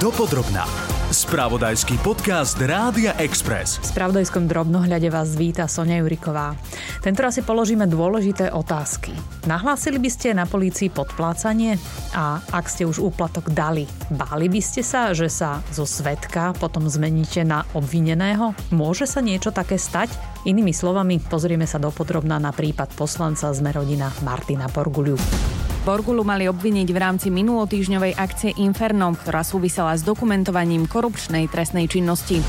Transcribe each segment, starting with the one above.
Dopodrobná. Spravodajský podcast Rádia Express. V spravodajskom drobnohľade vás víta Sonia Juriková. Tentoraz si položíme dôležité otázky. Nahlásili by ste na polícii podplácanie? A ak ste už úplatok dali, báli by ste sa, že sa zo svetka potom zmeníte na obvineného? Môže sa niečo také stať? Inými slovami, pozrieme sa dopodrobná na prípad poslanca z Merodina Martina Porguliu. Borgulu mali obviniť v rámci minulotýžňovej akcie Inferno, ktorá súvisela s dokumentovaním korupčnej trestnej činnosti.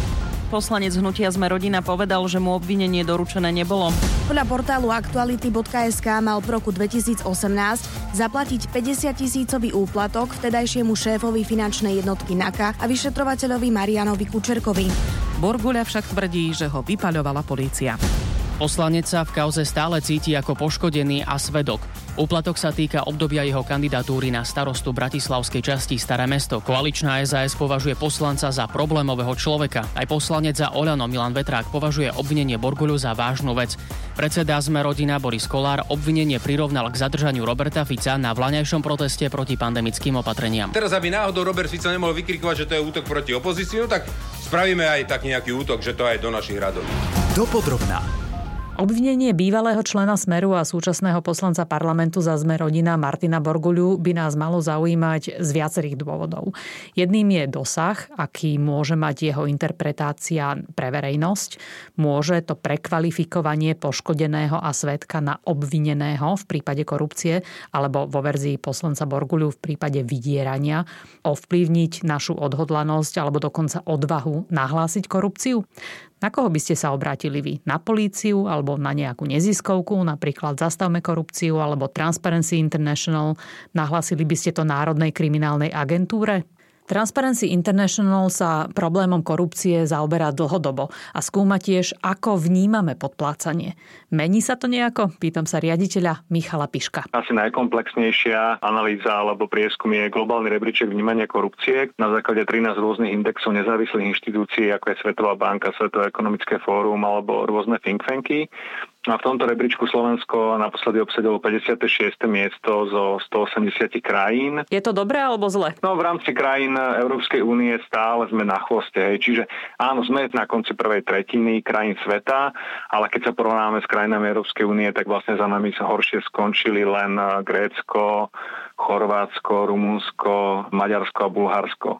Poslanec hnutia Sme rodina povedal, že mu obvinenie doručené nebolo. Podľa portálu aktuality.sk mal v roku 2018 zaplatiť 50 tisícový úplatok vtedajšiemu šéfovi finančnej jednotky NAKA a vyšetrovateľovi Marianovi Kučerkovi. Borguľa však tvrdí, že ho vypaľovala polícia. Poslanec sa v kauze stále cíti ako poškodený a svedok. Úplatok sa týka obdobia jeho kandidatúry na starostu bratislavskej časti Staré mesto. Koaličná SAS považuje poslanca za problémového človeka. Aj poslanec za Oľano Milan Vetrák považuje obvinenie Borguľu za vážnu vec. Predseda sme rodina Boris Kolár obvinenie prirovnal k zadržaniu Roberta Fica na vlaňajšom proteste proti pandemickým opatreniam. Teraz, aby náhodou Robert Fico nemohol vykrikovať, že to je útok proti opozícii, no tak spravíme aj tak nejaký útok, že to aj do našich radov. Dopodrobná. Obvinenie bývalého člena Smeru a súčasného poslanca parlamentu za Sme rodina Martina Borguľu by nás malo zaujímať z viacerých dôvodov. Jedným je dosah, aký môže mať jeho interpretácia pre verejnosť. Môže to prekvalifikovanie poškodeného a svetka na obvineného v prípade korupcie alebo vo verzii poslanca Borguľu v prípade vydierania ovplyvniť našu odhodlanosť alebo dokonca odvahu nahlásiť korupciu. Na koho by ste sa obrátili vy? Na políciu alebo na nejakú neziskovku, napríklad Zastavme korupciu alebo Transparency International? Nahlásili by ste to Národnej kriminálnej agentúre? Transparency International sa problémom korupcie zaoberá dlhodobo a skúma tiež, ako vnímame podplácanie. Mení sa to nejako? Pýtam sa riaditeľa Michala Piška. Asi najkomplexnejšia analýza alebo prieskum je globálny rebríček vnímania korupcie na základe 13 rôznych indexov nezávislých inštitúcií, ako je Svetová banka, Svetové ekonomické fórum alebo rôzne think tanky. A v tomto rebríčku Slovensko naposledy obsadilo 56. miesto zo 180 krajín. Je to dobré alebo zle? No v rámci krajín Európskej únie stále sme na chvoste. Hej. Čiže áno, sme na konci prvej tretiny krajín sveta, ale keď sa porovnáme s krajinami Európskej únie, tak vlastne za nami sa horšie skončili len Grécko, Chorvátsko, Rumunsko, Maďarsko a Bulharsko.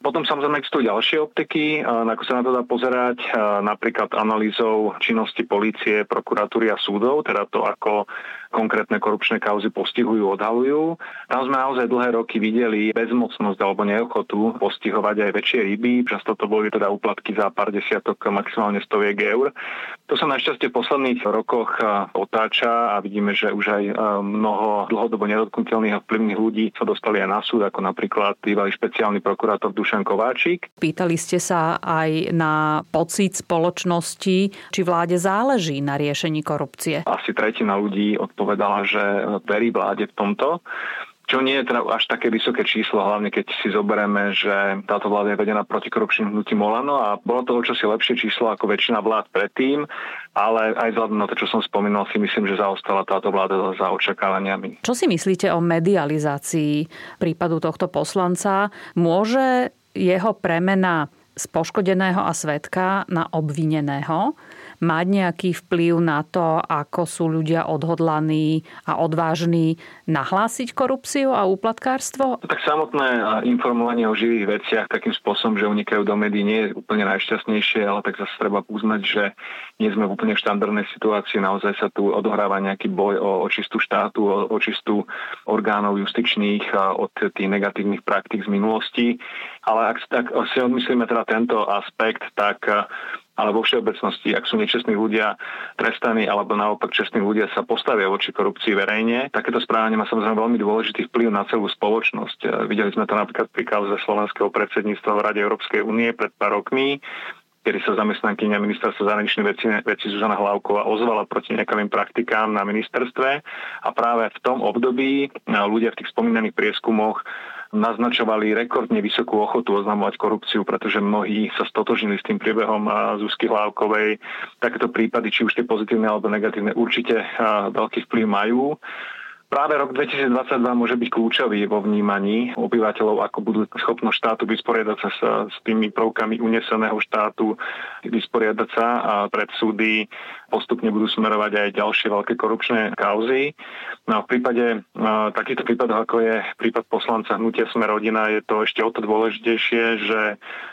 Potom samozrejme existujú ďalšie optiky, ako sa na to dá pozerať, napríklad analýzou činnosti policie, prokuratúry a súdov, teda to, ako konkrétne korupčné kauzy postihujú, odhalujú. Tam sme naozaj dlhé roky videli bezmocnosť alebo neochotu postihovať aj väčšie ryby. Často to boli teda úplatky za pár desiatok, maximálne stoviek eur. To sa našťastie v posledných rokoch otáča a vidíme, že už aj mnoho dlhodobo nedotknutelných a vplyvných ľudí sa dostali aj na súd, ako napríklad bývalý špeciálny prokurátor Dušan Kováčik. Pýtali ste sa aj na pocit spoločnosti, či vláde záleží na riešení korupcie. Asi tretina ľudí od povedala, že verí vláde v tomto čo nie je teda až také vysoké číslo, hlavne keď si zoberieme, že táto vláda je vedená protikorupčným hnutím Molano a bolo to určite lepšie číslo ako väčšina vlád predtým, ale aj vzhľadom na to, čo som spomínal, si myslím, že zaostala táto vláda za očakávaniami. Čo si myslíte o medializácii prípadu tohto poslanca? Môže jeho premena z poškodeného a svetka na obvineného mať nejaký vplyv na to, ako sú ľudia odhodlaní a odvážni nahlásiť korupciu a úplatkárstvo? Tak samotné informovanie o živých veciach takým spôsobom, že unikajú do médií, nie je úplne najšťastnejšie, ale tak zase treba uznať, že nie sme v úplne štandardnej situácii. Naozaj sa tu odohráva nejaký boj o očistú štátu, o očistú orgánov justičných od tých negatívnych praktík z minulosti. Ale ak, ak si odmyslíme teda tento aspekt, tak ale vo všeobecnosti, ak sú nečestní ľudia trestaní alebo naopak čestní ľudia sa postavia voči korupcii verejne, takéto správanie má samozrejme veľmi dôležitý vplyv na celú spoločnosť. Videli sme to napríklad pri kauze slovenského predsedníctva v Rade Európskej únie pred pár rokmi, kedy sa zamestnankyňa ministerstva zahraničných vecí, veci Zuzana Hlavková ozvala proti nejakým praktikám na ministerstve a práve v tom období ľudia v tých spomínaných prieskumoch naznačovali rekordne vysokú ochotu oznamovať korupciu, pretože mnohí sa stotožnili s tým priebehom Zuzky Hlávkovej. Takéto prípady, či už tie pozitívne alebo negatívne, určite veľký vplyv majú. Práve rok 2022 môže byť kľúčový vo vnímaní obyvateľov, ako budú schopnosť štátu vysporiadať sa s, tými prvkami uneseného štátu, vysporiadať sa pred súdy postupne budú smerovať aj ďalšie veľké korupčné kauzy. No a v prípade takýchto prípadov, ako je prípad poslanca hnutia Sme rodina, je to ešte o to dôležitejšie, že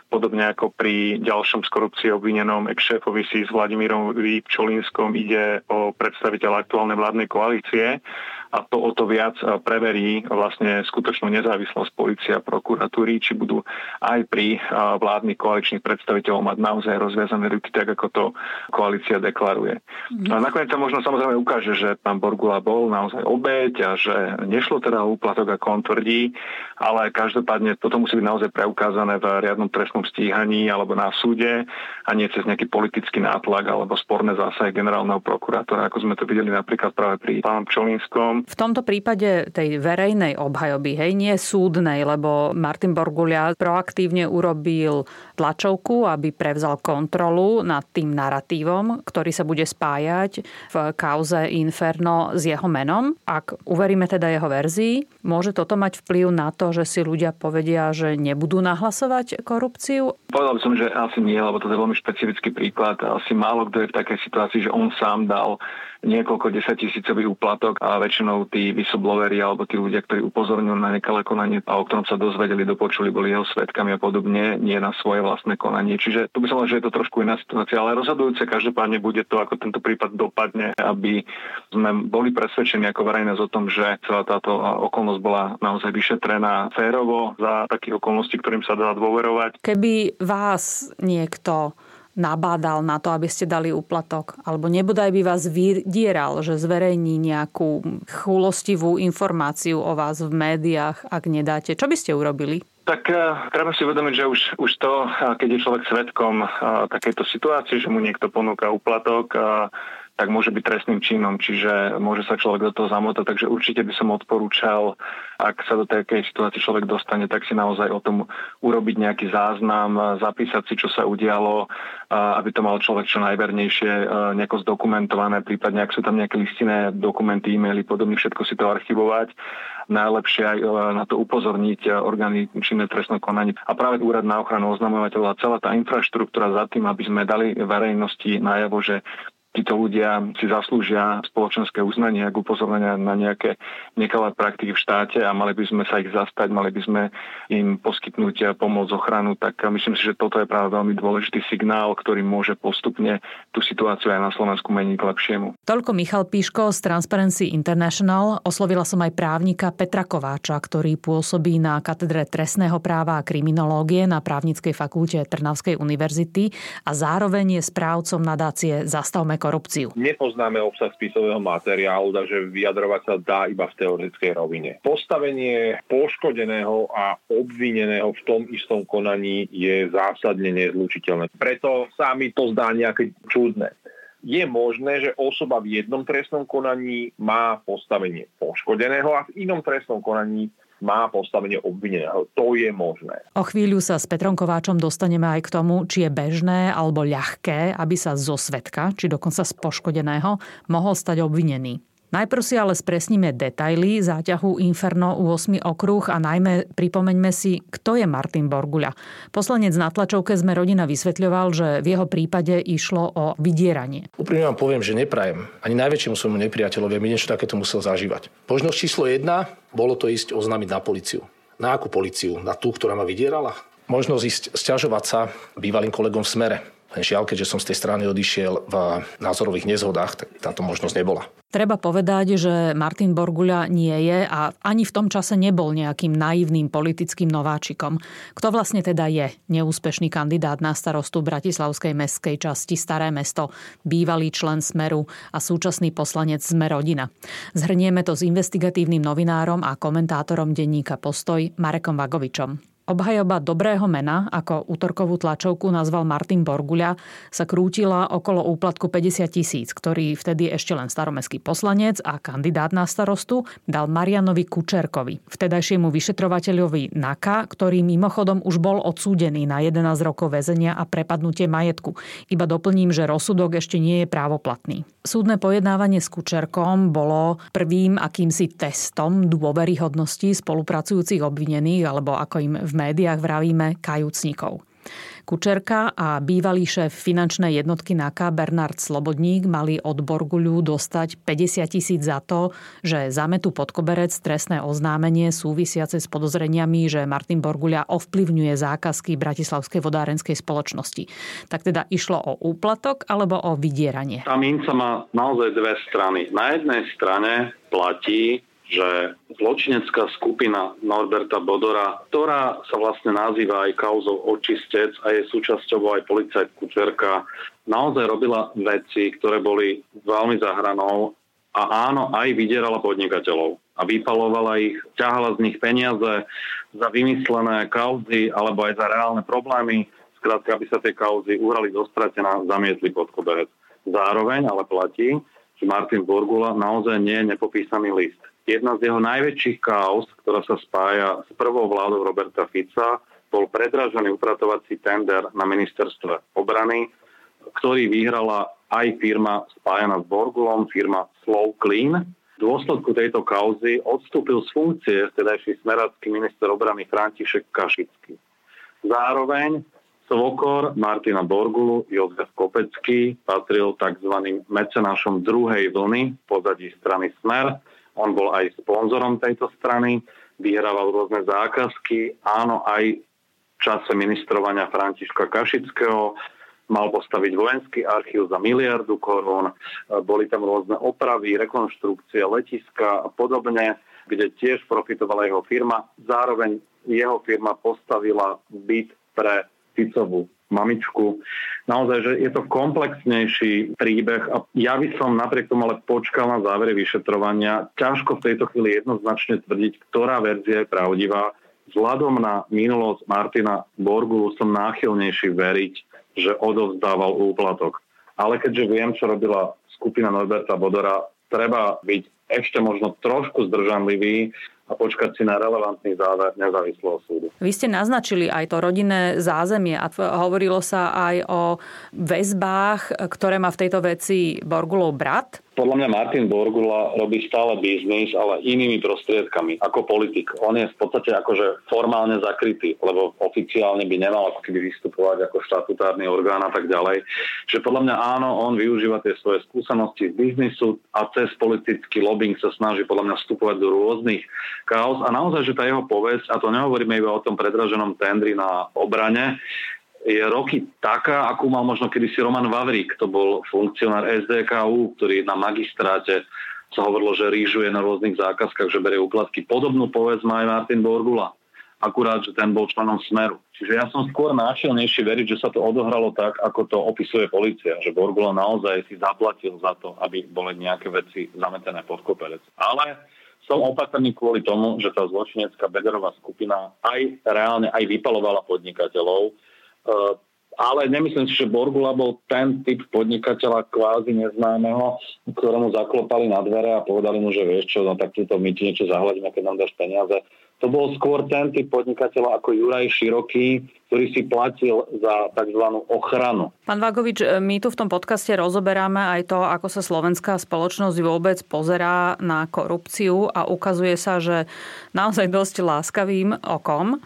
podobne ako pri ďalšom z korupcie obvinenom ex-šéfovi si s Vladimírom Pčolínskom ide o predstaviteľa aktuálnej vládnej koalície a to o to viac preverí vlastne skutočnú nezávislosť policia a prokuratúry, či budú aj pri vládnych koaličných predstaviteľov mať naozaj rozviazané ruky, tak ako to koalícia deklaruje. Mm. A nakoniec sa možno samozrejme ukáže, že pán Borgula bol naozaj obeď a že nešlo teda o úplatok, ako on tvrdí, ale každopádne toto musí byť naozaj preukázané v riadnom trestnom stíhaní alebo na súde a nie cez nejaký politický nátlak alebo sporné zásahy generálneho prokurátora, ako sme to videli napríklad práve pri pánom Čolínskom, v tomto prípade tej verejnej obhajoby, hej, nie súdnej, lebo Martin Borgulia proaktívne urobil tlačovku, aby prevzal kontrolu nad tým narratívom, ktorý sa bude spájať v kauze Inferno s jeho menom. Ak uveríme teda jeho verzii, môže toto mať vplyv na to, že si ľudia povedia, že nebudú nahlasovať korupciu? Povedal by som, že asi nie, lebo to je veľmi špecifický príklad. Asi málo kto je v takej situácii, že on sám dal niekoľko desaťtisícový úplatok a väčšinou tí vysobloveri alebo tí ľudia, ktorí upozorňujú na nekalé konanie a o ktorom sa dozvedeli, dopočuli, boli jeho svetkami a podobne, nie na svoje vlastné konanie. Čiže tu by som že je to trošku iná situácia, ale rozhodujúce každopádne bude to, ako tento prípad dopadne, aby sme boli presvedčení ako verejnosť o tom, že celá táto okolnosť bola naozaj vyšetrená férovo za takých okolností, ktorým sa dá dôverovať. Keby vás niekto nabádal na to, aby ste dali úplatok? Alebo nebodaj by vás vydieral, že zverejní nejakú chulostivú informáciu o vás v médiách, ak nedáte? Čo by ste urobili? Tak uh, treba si uvedomiť, že už, už to, uh, keď je človek svetkom uh, takejto situácie, že mu niekto ponúka úplatok, tak môže byť trestným činom, čiže môže sa človek do toho zamotať. Takže určite by som odporúčal, ak sa do takej situácie človek dostane, tak si naozaj o tom urobiť nejaký záznam, zapísať si, čo sa udialo, aby to mal človek čo najvernejšie nejako zdokumentované, prípadne ak sú tam nejaké listinné dokumenty, e-maily, podobne všetko si to archivovať najlepšie aj na to upozorniť orgány činné trestné konanie. A práve úrad na ochranu oznamovateľa, celá tá infraštruktúra za tým, aby sme dali verejnosti najavo, že títo ľudia si zaslúžia spoločenské uznanie, ak upozornenia na nejaké nekalé praktiky v štáte a mali by sme sa ich zastať, mali by sme im poskytnúť pomoc, ochranu, tak myslím si, že toto je práve veľmi dôležitý signál, ktorý môže postupne tú situáciu aj na Slovensku meniť k lepšiemu. Toľko Michal Píško z Transparency International. Oslovila som aj právnika Petra Kováča, ktorý pôsobí na katedre trestného práva a kriminológie na právnickej fakulte Trnavskej univerzity a zároveň je správcom nadácie Zastavme korupciu. Nepoznáme obsah spisového materiálu, takže vyjadrovať sa dá iba v teoretickej rovine. Postavenie poškodeného a obvineného v tom istom konaní je zásadne nezlučiteľné. Preto sa mi to zdá nejaké čudné je možné, že osoba v jednom trestnom konaní má postavenie poškodeného a v inom trestnom konaní má postavenie obvineného. To je možné. O chvíľu sa s Petrom Kováčom dostaneme aj k tomu, či je bežné alebo ľahké, aby sa zo svetka, či dokonca z poškodeného, mohol stať obvinený. Najprv si ale spresníme detaily záťahu Inferno u 8 okruh a najmä pripomeňme si, kto je Martin Borguľa. Poslanec na tlačovke sme rodina vysvetľoval, že v jeho prípade išlo o vydieranie. Úprimne vám poviem, že neprajem ani najväčšiemu svojmu nepriateľovi, aby niečo takéto musel zažívať. Možnosť číslo jedna bolo to ísť oznámiť na policiu. Na akú policiu? Na tú, ktorá ma vydierala? Možnosť ísť sťažovať sa bývalým kolegom v smere len žiaľ, keďže som z tej strany odišiel v názorových nezhodách, tak táto možnosť nebola. Treba povedať, že Martin Borguľa nie je a ani v tom čase nebol nejakým naivným politickým nováčikom. Kto vlastne teda je neúspešný kandidát na starostu Bratislavskej mestskej časti Staré mesto, bývalý člen Smeru a súčasný poslanec Rodina. Zhrnieme to s investigatívnym novinárom a komentátorom denníka Postoj Marekom Vagovičom. Obhajoba dobrého mena, ako útorkovú tlačovku nazval Martin Borguľa, sa krútila okolo úplatku 50 tisíc, ktorý vtedy ešte len staromestský poslanec a kandidát na starostu dal Marianovi Kučerkovi, vtedajšiemu vyšetrovateľovi NAKA, ktorý mimochodom už bol odsúdený na 11 rokov väzenia a prepadnutie majetku. Iba doplním, že rozsudok ešte nie je právoplatný. Súdne pojednávanie s Kučerkom bolo prvým akýmsi testom dôveryhodnosti spolupracujúcich obvinených, alebo ako im v médiách vravíme kajúcnikov. Kučerka a bývalý šéf finančnej jednotky NAKA Bernard Slobodník mali od Borguľu dostať 50 tisíc za to, že zametú pod koberec trestné oznámenie súvisiace s podozreniami, že Martin Borguľa ovplyvňuje zákazky Bratislavskej vodárenskej spoločnosti. Tak teda išlo o úplatok alebo o vydieranie? Tá minca má naozaj dve strany. Na jednej strane platí že zločinecká skupina Norberta Bodora, ktorá sa vlastne nazýva aj kauzou očistec a je súčasťou aj policajt Kučerka, naozaj robila veci, ktoré boli veľmi zahranou a áno, aj vydierala podnikateľov a vypalovala ich, ťahala z nich peniaze za vymyslené kauzy alebo aj za reálne problémy, skrátka, aby sa tie kauzy uhrali do stratená, zamietli pod koberec. Zároveň ale platí, že Martin Borgula naozaj nie je nepopísaný list jedna z jeho najväčších kaos, ktorá sa spája s prvou vládou Roberta Fica, bol predražený upratovací tender na ministerstve obrany, ktorý vyhrala aj firma spájana s Borgulom, firma Slow Clean. V dôsledku tejto kauzy odstúpil z funkcie vtedajší smeracký minister obrany František Kašický. Zároveň Svokor Martina Borgulu, Jozef Kopecký, patril tzv. mecenášom druhej vlny pozadí strany Smer, on bol aj sponzorom tejto strany, vyhrával rôzne zákazky, áno, aj v čase ministrovania Františka Kašického, mal postaviť vojenský archív za miliardu korún, boli tam rôzne opravy, rekonštrukcie, letiska a podobne, kde tiež profitovala jeho firma. Zároveň jeho firma postavila byt pre Ficovú mamičku. Naozaj, že je to komplexnejší príbeh a ja by som napriek tomu ale počkal na závery vyšetrovania. Ťažko v tejto chvíli jednoznačne tvrdiť, ktorá verzia je pravdivá. Vzhľadom na minulosť Martina Borgulu som náchylnejší veriť, že odovzdával úplatok. Ale keďže viem, čo robila skupina Norberta Bodora, treba byť ešte možno trošku zdržanlivý a počkať si na relevantný záver nezávislého súdu. Vy ste naznačili aj to rodinné zázemie a hovorilo sa aj o väzbách, ktoré má v tejto veci Borgulov brat. Podľa mňa Martin Borgula robí stále biznis, ale inými prostriedkami ako politik. On je v podstate akože formálne zakrytý, lebo oficiálne by nemal ako keby vystupovať ako štatutárny orgán a tak ďalej. Že podľa mňa áno, on využíva tie svoje skúsenosti z biznisu a cez politický lobbying sa snaží podľa mňa vstupovať do rôznych kaos a naozaj, že tá jeho povesť, a to nehovoríme iba o tom predraženom tendri na obrane, je roky taká, akú mal možno kedysi Roman Vavrík, to bol funkcionár SDKU, ktorý na magistráte sa hovorilo, že rýžuje na rôznych zákazkách, že berie úplatky. Podobnú povesť má aj Martin Borgula. Akurát, že ten bol členom Smeru. Čiže ja som skôr nášilnejší veriť, že sa to odohralo tak, ako to opisuje policia. Že Borgula naozaj si zaplatil za to, aby boli nejaké veci zametené pod koperec. Ale som opatrný kvôli tomu, že tá zločinecká bederová skupina aj reálne aj vypalovala podnikateľov ale nemyslím si, že Borgula bol ten typ podnikateľa kvázi neznámeho, ktorému zaklopali na dvere a povedali mu, že vieš čo, no tak túto my ti niečo zahľadíme, keď nám dáš peniaze. To bol skôr ten typ podnikateľa ako Juraj Široký, ktorý si platil za tzv. ochranu. Pán Vagovič, my tu v tom podcaste rozoberáme aj to, ako sa slovenská spoločnosť vôbec pozerá na korupciu a ukazuje sa, že naozaj dosť láskavým okom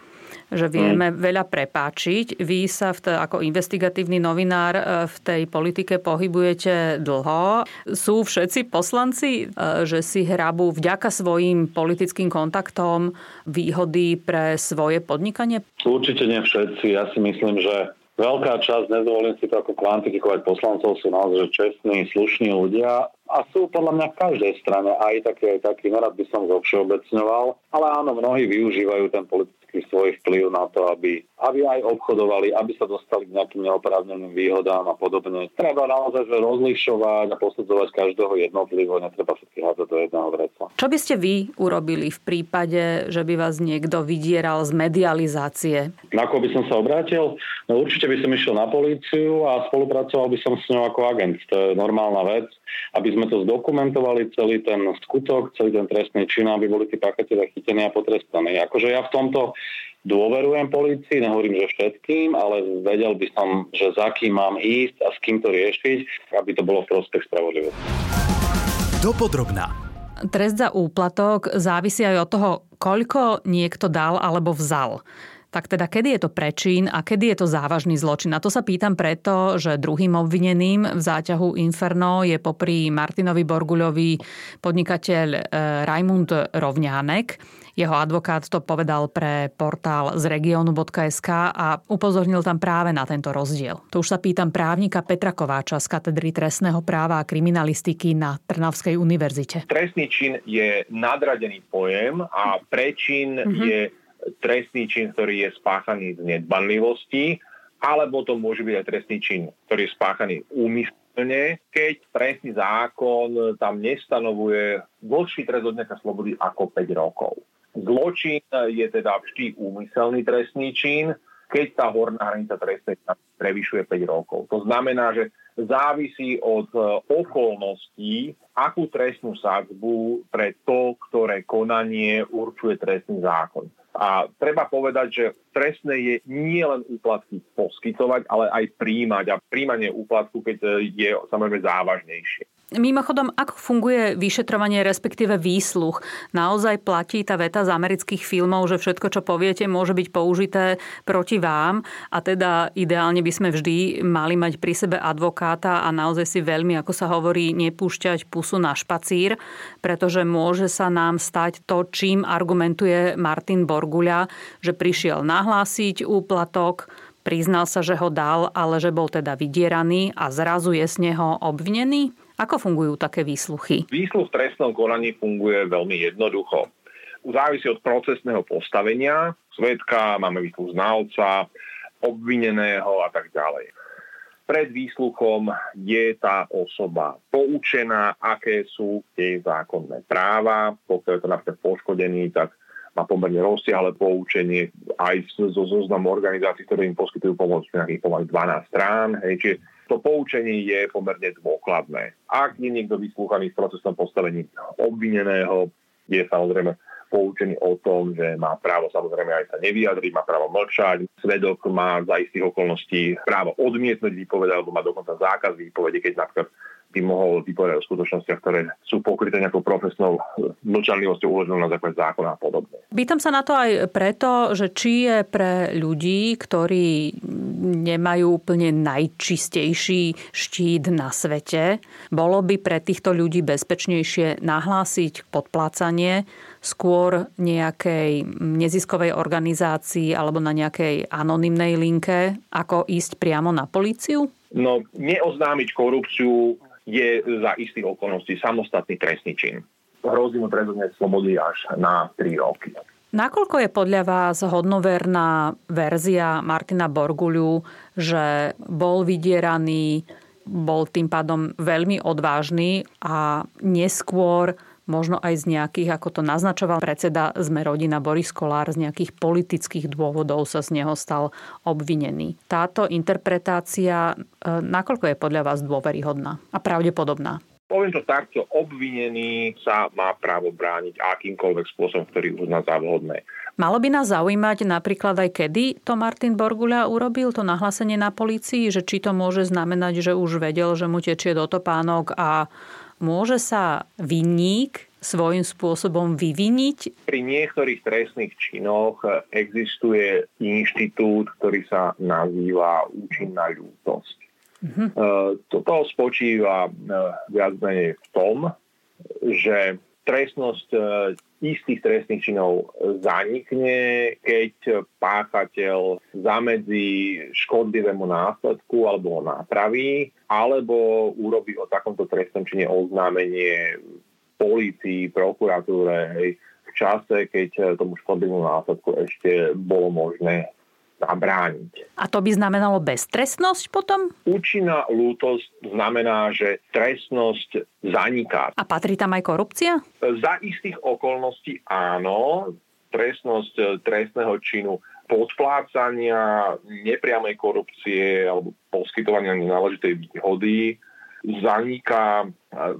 že vieme mm. veľa prepáčiť. Vy sa v t- ako investigatívny novinár e, v tej politike pohybujete dlho. Sú všetci poslanci, e, že si hrabú vďaka svojim politickým kontaktom výhody pre svoje podnikanie? Určite nie všetci. Ja si myslím, že veľká časť, nedovolím si to ako kvantifikovať poslancov, sú naozaj čestní, slušní ľudia a sú podľa mňa v každej strane aj taký, aj taký, nerad by som všeobecňoval, ale áno, mnohí využívajú ten politický taký svoj vplyv na to, aby, aby aj obchodovali, aby sa dostali k nejakým neoprávneným výhodám a podobne. Treba naozaj že rozlišovať a posudzovať každého jednotlivo, netreba všetky hádzať do jedného vreca. Čo by ste vy urobili v prípade, že by vás niekto vydieral z medializácie? Na koho by som sa obrátil? No určite by som išiel na políciu a spolupracoval by som s ňou ako agent. To je normálna vec, aby sme to zdokumentovali, celý ten skutok, celý ten trestný čin, aby boli tí páchatelia chytení a potrestaní. Akože ja v tomto dôverujem polícii, nehovorím, že všetkým, ale vedel by som, že za kým mám ísť a s kým to riešiť, aby to bolo v prospech spravodlivosti. Dopodrobná. Trest za úplatok závisí aj od toho, koľko niekto dal alebo vzal. Tak teda, kedy je to prečín a kedy je to závažný zločin? A to sa pýtam preto, že druhým obvineným v záťahu Inferno je popri Martinovi Borguľovi podnikateľ e, Rajmund Rovňánek. Jeho advokát to povedal pre portál z regionu.sk a upozornil tam práve na tento rozdiel. To už sa pýtam právnika Petra Kováča z katedry trestného práva a kriminalistiky na Trnavskej univerzite. Trestný čin je nadradený pojem a prečin mm-hmm. je trestný čin, ktorý je spáchaný z nedbanlivosti, alebo to môže byť aj trestný čin, ktorý je spáchaný úmyselne, keď trestný zákon tam nestanovuje dlhší trest odňatia slobody ako 5 rokov. Zločin je teda vždy úmyselný trestný čin, keď tá horná hranica trestnej prevyšuje 5 rokov. To znamená, že závisí od e, okolností, akú trestnú sadzbu pre to, ktoré konanie určuje trestný zákon. A treba povedať, že trestné je nie len úplatky poskytovať, ale aj príjmať. A príjmanie úplatku, keď je samozrejme závažnejšie. Mimochodom, ako funguje vyšetrovanie, respektíve výsluch? Naozaj platí tá veta z amerických filmov, že všetko, čo poviete, môže byť použité proti vám a teda ideálne by sme vždy mali mať pri sebe advokáta a naozaj si veľmi, ako sa hovorí, nepúšťať pusu na špacír, pretože môže sa nám stať to, čím argumentuje Martin Borguľa, že prišiel nahlásiť úplatok, priznal sa, že ho dal, ale že bol teda vydieraný a zrazu je z neho obvinený? Ako fungujú také výsluchy? Výsluch v trestnom konaní funguje veľmi jednoducho. Závisí od procesného postavenia, svetka, máme výsluch znalca, obvineného a tak ďalej. Pred výsluchom je tá osoba poučená, aké sú jej zákonné práva. Pokiaľ je to napríklad poškodený, tak má pomerne rozsiahle poučenie aj zo zoznamu organizácií, ktoré im poskytujú pomoc nejakých pomaly 12 strán. Hej, čiže to poučenie je pomerne dôkladné. Ak je niekto vyslúchaný v procesnom postavení obvineného, je samozrejme poučený o tom, že má právo samozrejme aj sa nevyjadriť, má právo mlčať, svedok má za istých okolností právo odmietnúť výpovede alebo má dokonca zákaz výpovede, keď napríklad by mohol vypovedať o skutočnostiach, ktoré sú pokryté nejakou profesnou mlčanlivosťou uloženou na základe zákona a podobne. Pýtam sa na to aj preto, že či je pre ľudí, ktorí nemajú úplne najčistejší štít na svete, bolo by pre týchto ľudí bezpečnejšie nahlásiť podplácanie skôr nejakej neziskovej organizácii alebo na nejakej anonymnej linke, ako ísť priamo na políciu? No, neoznámiť korupciu je za istých okolností samostatný trestný čin. Hrozí mu trest slobody až na 3 roky. Nakoľko je podľa vás hodnoverná verzia Martina Borguľu, že bol vydieraný, bol tým pádom veľmi odvážny a neskôr možno aj z nejakých, ako to naznačoval predseda sme rodina Boris Kolár, z nejakých politických dôvodov sa z neho stal obvinený. Táto interpretácia, e, nakoľko je podľa vás dôveryhodná a pravdepodobná? Poviem to takto, obvinený sa má právo brániť akýmkoľvek spôsobom, ktorý uzná za vhodné. Malo by nás zaujímať napríklad aj kedy to Martin Borguľa urobil, to nahlásenie na polícii, že či to môže znamenať, že už vedel, že mu tečie do topánok a môže sa vinník svojím spôsobom vyviniť? Pri niektorých trestných činoch existuje inštitút, ktorý sa nazýva účinná ľútosť. Mm-hmm. Toto spočíva e, viac menej v tom, že trestnosť e, istých trestných činov zanikne, keď páchateľ zamedzí škodlivému následku alebo ho napraví, alebo urobí o takomto trestnom čine oznámenie polícii, prokuratúre, v čase, keď tomu škodlivému následku ešte bolo možné zabrániť. A to by znamenalo beztrestnosť potom? Účinná lútosť znamená, že trestnosť zaniká. A patrí tam aj korupcia? Za istých okolností áno. Trestnosť trestného činu podplácania, nepriamej korupcie alebo poskytovania nenáležitej výhody zaniká,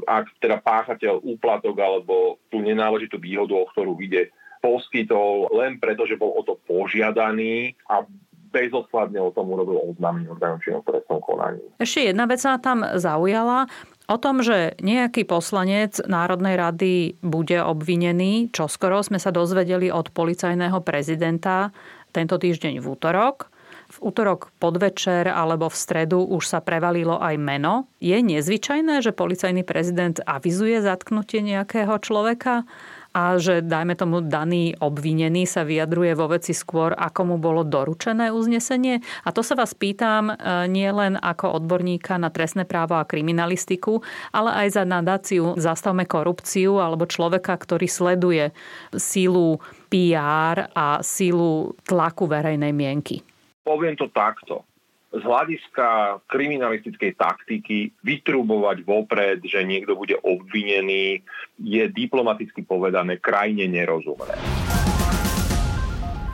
ak teda páchateľ úplatok alebo tú nenáležitú výhodu, o ktorú ide poskytol len preto, že bol o to požiadaný a bezodkladne o tom urobil oznámenie orgánom činnom trestnom konaní. Ešte jedna vec sa tam zaujala. O tom, že nejaký poslanec Národnej rady bude obvinený, čo skoro sme sa dozvedeli od policajného prezidenta tento týždeň v útorok. V útorok podvečer alebo v stredu už sa prevalilo aj meno. Je nezvyčajné, že policajný prezident avizuje zatknutie nejakého človeka? A že, dajme tomu, daný obvinený sa vyjadruje vo veci skôr, ako mu bolo doručené uznesenie. A to sa vás pýtam e, nie len ako odborníka na trestné právo a kriminalistiku, ale aj za nadáciu Zastavme korupciu alebo človeka, ktorý sleduje sílu PR a sílu tlaku verejnej mienky. Poviem to takto z hľadiska kriminalistickej taktiky vytrubovať vopred, že niekto bude obvinený, je diplomaticky povedané krajine nerozumné.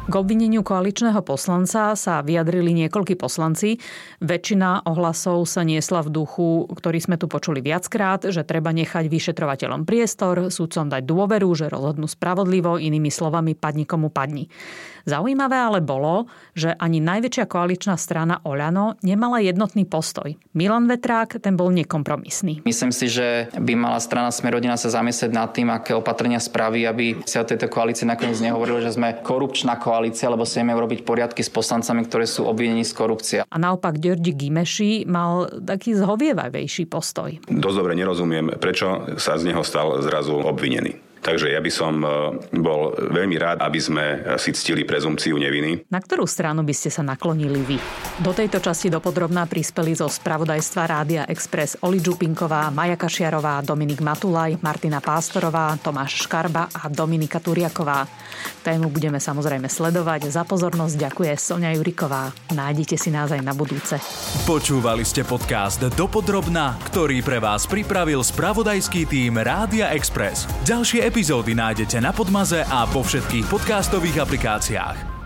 K obvineniu koaličného poslanca sa vyjadrili niekoľkí poslanci. Väčšina ohlasov sa niesla v duchu, ktorý sme tu počuli viackrát, že treba nechať vyšetrovateľom priestor, súdcom dať dôveru, že rozhodnú spravodlivo, inými slovami padni komu padni. Zaujímavé ale bolo, že ani najväčšia koaličná strana Oľano nemala jednotný postoj. Milan Vetrák, ten bol nekompromisný. Myslím si, že by mala strana Smerodina sa zamyslieť nad tým, aké opatrenia spraví, aby sa o tejto koalícii nakoniec nehovorilo, že sme korupčná koalícia, lebo si urobiť poriadky s poslancami, ktorí sú obvinení z korupcie. A naopak Ďordi Gimeši mal taký zhovievavejší postoj. Dosť dobre nerozumiem, prečo sa z neho stal zrazu obvinený. Takže ja by som e, bol veľmi rád, aby sme si ctili prezumciu neviny. Na ktorú stranu by ste sa naklonili vy? Do tejto časti dopodrobná prispeli zo spravodajstva Rádia Express Oli Čupinková, Maja Kašiarová, Dominik Matulaj, Martina Pástorová, Tomáš Škarba a Dominika Turiaková. Tému budeme samozrejme sledovať. Za pozornosť ďakuje Sonia Juriková. Nájdite si nás aj na budúce. Počúvali ste podcast Dopodrobná, ktorý pre vás pripravil spravodajský tým Rádia Express. Ďalšie epizódy nájdete na Podmaze a vo všetkých podcastových aplikáciách.